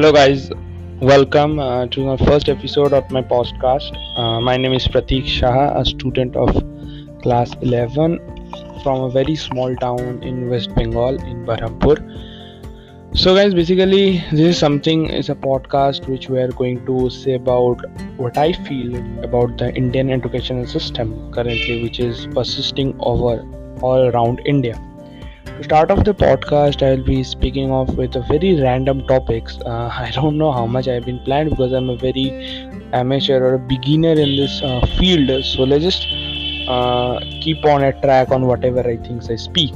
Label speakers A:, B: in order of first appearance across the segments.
A: Hello, guys. Welcome uh, to my first episode of my podcast. Uh, my name is Pratik Shah, a student of class 11 from a very small town in West Bengal in Berhampur. So, guys, basically, this is something is a podcast which we are going to say about what I feel about the Indian educational system currently, which is persisting over all around India start off the podcast i'll be speaking of with a very random topics. Uh, i don't know how much i've been planned because i'm a very amateur or a beginner in this uh, field. So let's just uh, keep on a track on whatever i think i speak.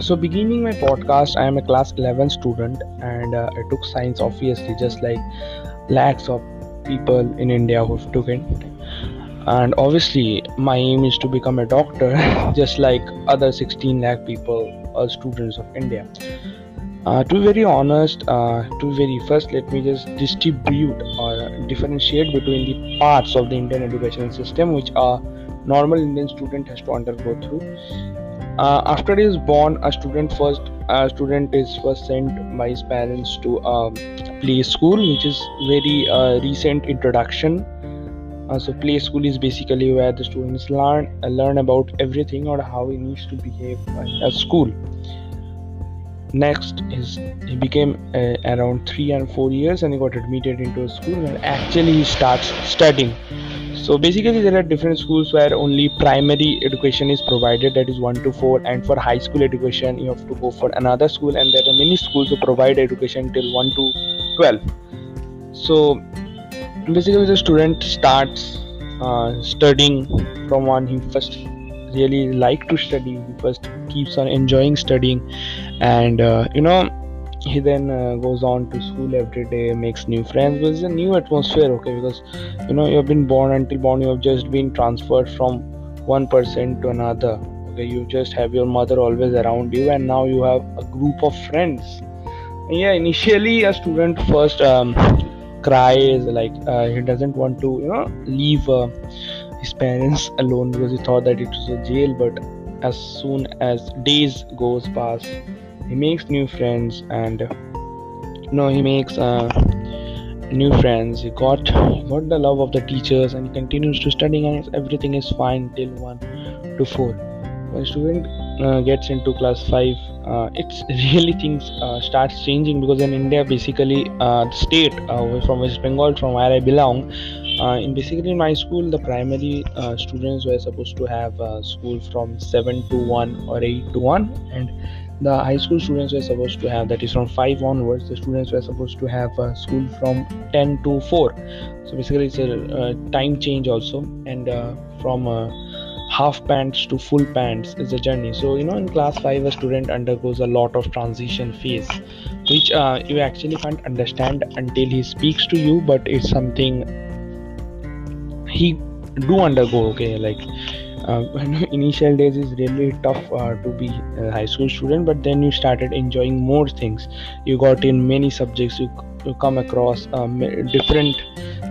A: So beginning my podcast i am a class 11 student and uh, i took science obviously just like lakhs of people in india who took it and obviously my aim is to become a doctor just like other 16 lakh people or students of india. Uh, to be very honest uh, to be very first let me just distribute or differentiate between the parts of the indian education system which a normal indian student has to undergo through. Uh, after he is born a student first a student is first sent by his parents to a play school which is very uh, recent introduction uh, so play school is basically where the students learn uh, learn about everything or how he needs to behave at school. Next is he became uh, around three and four years and he got admitted into a school and actually he starts studying. So basically there are different schools where only primary education is provided that is 1 to 4 and for high school education you have to go for another school and there are many schools who provide education till 1 to 12 so basically the student starts uh, studying from one he first really like to study he first keeps on enjoying studying and uh, you know he then uh, goes on to school every day makes new friends. But it's a new atmosphere okay because you know you have been born until born you have just been transferred from one person to another okay. You just have your mother always around you and now you have a group of friends. Yeah initially a student first um, cries like uh, he doesn't want to you know leave uh, his parents alone because he thought that it was a jail. But as soon as days goes past he makes new friends and you know he makes uh, new friends. He got got the love of the teachers and he continues to study and everything is fine till 1 to 4 when student uh, gets into class 5 uh, it's really things uh, starts changing because in india basically uh, the state uh, from west bengal from where i belong uh, in basically in my school the primary students were supposed to have school from 7 to 1 or 8 to 1 and the high school students were supposed to have that is from 5 onwards the students were supposed to have school from 10 to 4 so basically it's a time change also and from half pants to full pants is a journey. So you know in class 5 a student undergoes a lot of transition phase which uh, you actually can't understand until he speaks to you but it's something he do undergo okay? Like initial days is really tough uh, to be a high school student but then you started enjoying more things. You got in many subjects you, you come across um, different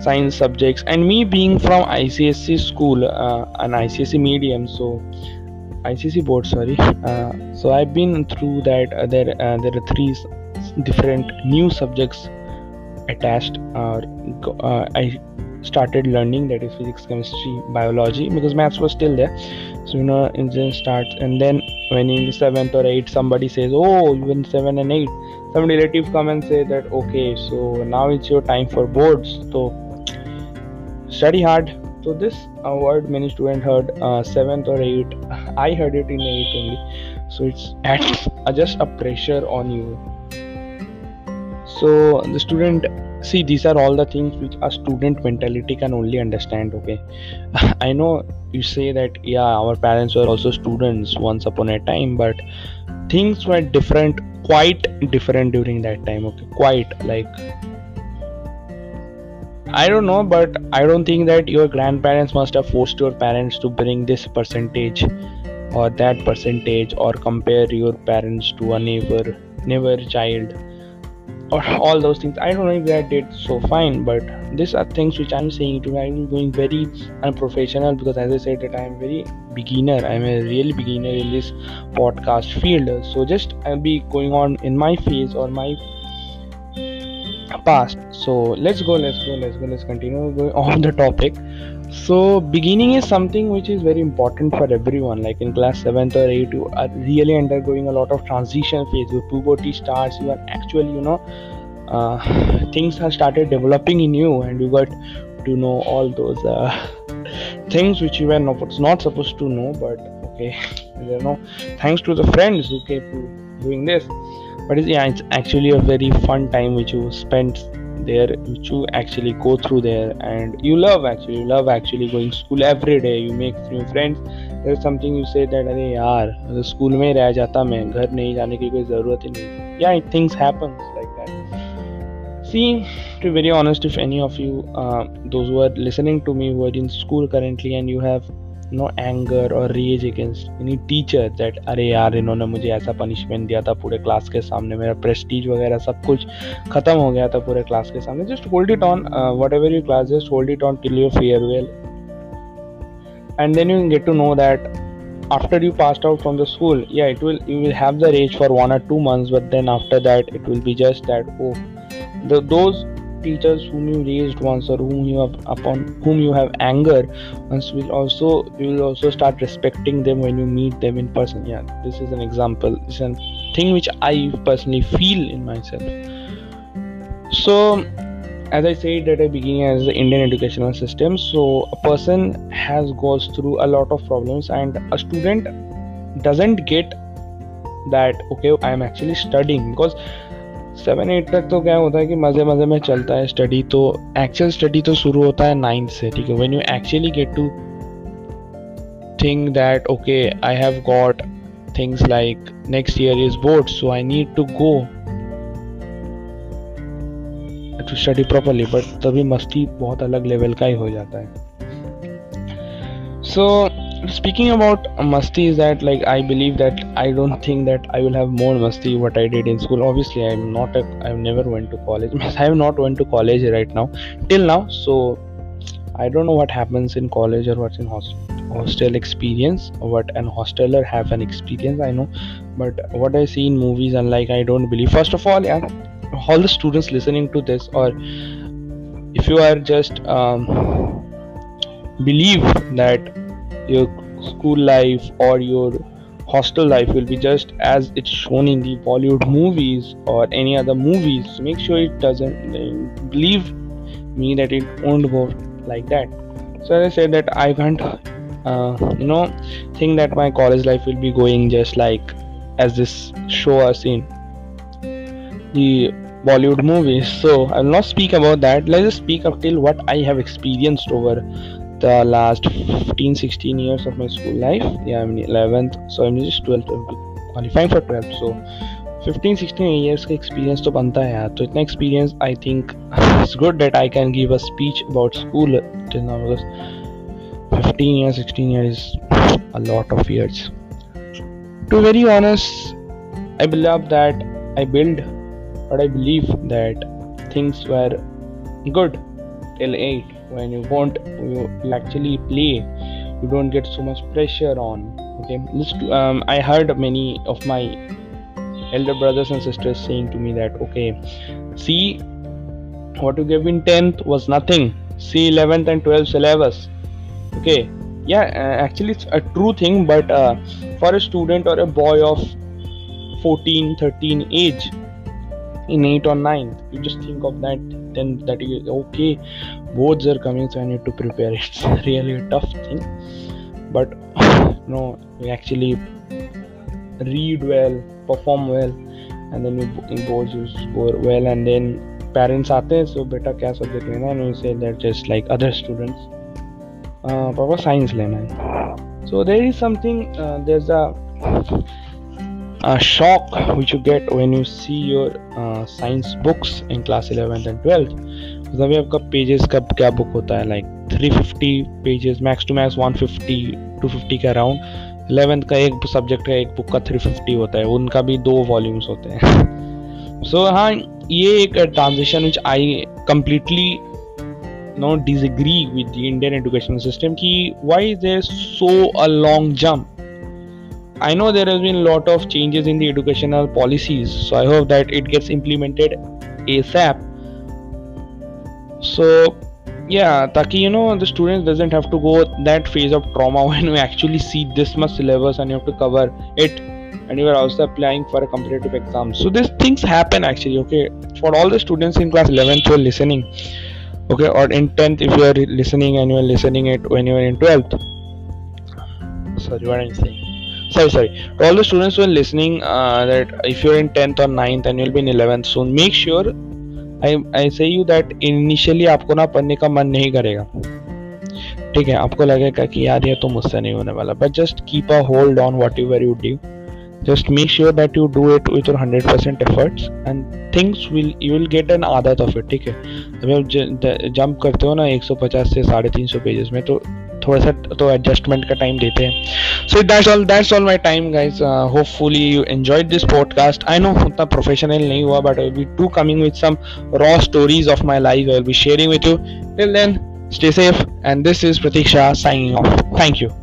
A: science subjects. And me being from ICSE school uh, an ICSE medium so ICSE board sorry uh, so I've been through that uh, there uh, there are three different new subjects attached uh, I started learning that is physics chemistry biology because maths was still there. So you know engine starts and then when in the seventh or eighth somebody says oh in seven and eight. Some relative come and say that okay so now it's your time for boards. So study hard. So this uh, word many students heard uh, seventh or eighth. I heard it in eighth only. So it's at uh, just a pressure on you so the student see these are all the things which a student mentality can only understand okay? I know you say that yeah our parents were also students once upon a time but things were different quite different during that time okay? Quite like I don't know, but I don't think that your grandparents must have forced your parents to bring this percentage or that percentage or compare your parents to a neighbor neighbor child or all those things. I don't know if that did so fine, but these are things which I'm saying to I'm going very unprofessional because as I said that I'm very beginner. I'm a real beginner in this podcast field. So just I'll be going on in my phase or my past. So let's go let's go let's go let's continue going on the topic. So beginning is something which is very important for everyone. Like in class 7th or 8th you are really undergoing a lot of transition phase. Your puberty starts you are actually you know uh, things have started developing in you and you got to know all those uh, things which you were not, not supposed to know but okay you know thanks to the friends who kept doing this but it's, yeah it's actually a very fun time which you spend there which you actually go through there and you love actually you love actually going school every day you make new friends there's something you say that अरे यार school में रह जाता मैं घर नहीं जाने की कोई ज़रूरत ही नहीं yeah things happens like that see to be very honest if any of you uh, those who are listening to me who are in school currently and you have no anger और rage against any teacher that अरे यार, इन्होंने मुझे ऐसा punishment दिया था पूरे class के सामने, मेरा प्रेस्टीज वगैरह सब कुछ खत्म हो गया था पूरे क्लास के सामने। Just hold it on whatever you class just hold it on till you farewell and then you get to know that after you pass out from the school या it will you will have the rage for one or two month but then after that it will be just that oh those teachers whom you raised once or whom you have upon whom you have anger once will also you will also start respecting them when you meet them in person. Yeah this is an example. It's a thing which i personally feel in myself. So as i said at the beginning as the indian educational system so a person has goes through a lot of problems and a student doesn't get that okay i am actually studying because seven eight तक तो क्या होता है कि मज़े मज़े में चलता है स्टडी तो एक्चुअल स्टडी तो शुरू होता है नाइन्थ से ठीक है? When you actually get to think that okay I have got things like next year is board so I need to go to study properly but तभी मस्ती बहुत अलग लेवल का ही हो जाता है। सो so, speaking about masti is that like i believe that i don't think that i will have more masti what i did in school. Obviously i'm not a i've never went to college. I have not went to college right now. Till now so i don't know what happens in college or what's in hostel hostel experience what an hosteler have an experience i know. But what i see in movies and like i don't believe first of all yeah all the students listening to this or if you are just um, believe that your school life or your hostel life will be just as it's shown in the Bollywood movies or any other movies. Make sure it doesn't believe me that it won't go like that. So I said that I can't, uh, you know, think that my college life will be going just like as this show us in the Bollywood movies. So I'll not speak about that. Let's just speak up till what I have experienced over the last 15 16 years of my school life yeah i'm in 11th so i'm just 12th I'm qualifying for 12th so 15 16 years का experience तो बनता है यार तो इतना experience I think it's good that I can give a speech about school till now because 15 years 16 years is a lot of years to be very honest I believe that I build but I believe that things were good till 8 when you want you, you actually play you don't get so much pressure on okay? Um, i heard many of my elder brothers and sisters saying to me that okay see what you gave in 10th was nothing. See 11th and 12th syllabus. Okay yeah uh, actually it's a true thing but uh, for a student or a boy of 14 13 age in 8 or 9 you just think of that then that is okay boards are coming so i need to prepare it's really a tough thing. But no, you we actually read well perform well and then in boards you score well and then parents hain so beta kya subject lena? And we say that just like other students. Uh, papa science lena hai. So there is something uh, there's a a shock which you get when you see your uh, science books in class 11th and 12th मतलब आपका pages का क्या book होता है? Like 350 pages max to max 150 250 के around 11th का एक subject का एक बुक का 350 होता है. उनका भी दो वॉल्यूम्स होते हैं. सो so, हाँ ये एक transition which I completely no disagree with the Indian education system कि why is there so a long jump I know there has been lot of changes in the educational policies, so I hope that it gets implemented ASAP. So yeah taki you know the students doesn't have to go that phase of trauma when you actually see this much syllabus and you have to cover it and you are also applying for a competitive exam. So these things happen actually okay? For all the students in class 11th who are listening okay? Or in 10th if you are listening and you are listening it when you are in 12th sorry what i'm saying? Sorry sorry. All the students who are listening uh, that if you're in 10th or 9th and you'll be in 11th soon make sure i i that initially आपको ना पढ़ने का मन नहीं करेगा। ठीक है, आपको लगेगा कि यार ये तो मुझसे नहीं होने वाला। But just keep a hold on whatever you do just make sure that you do it with your 100% efforts and things will, you will get an आदत of it, ठीक है? अभी आप जंप करते हो ना 150 से साढ़े तीन सौ पेजेस में तो थोड़ा सा तो एडजस्टमेंट का टाइम देते हैं। So that's all that's all my time guys hopefully you enjoyed this podcast I know उतना प्रोफेशनल नहीं हुआ but I will be to coming with some raw stories of my life I will be sharing with you till then safe, and this is Pratik Shah signing off. Thank you.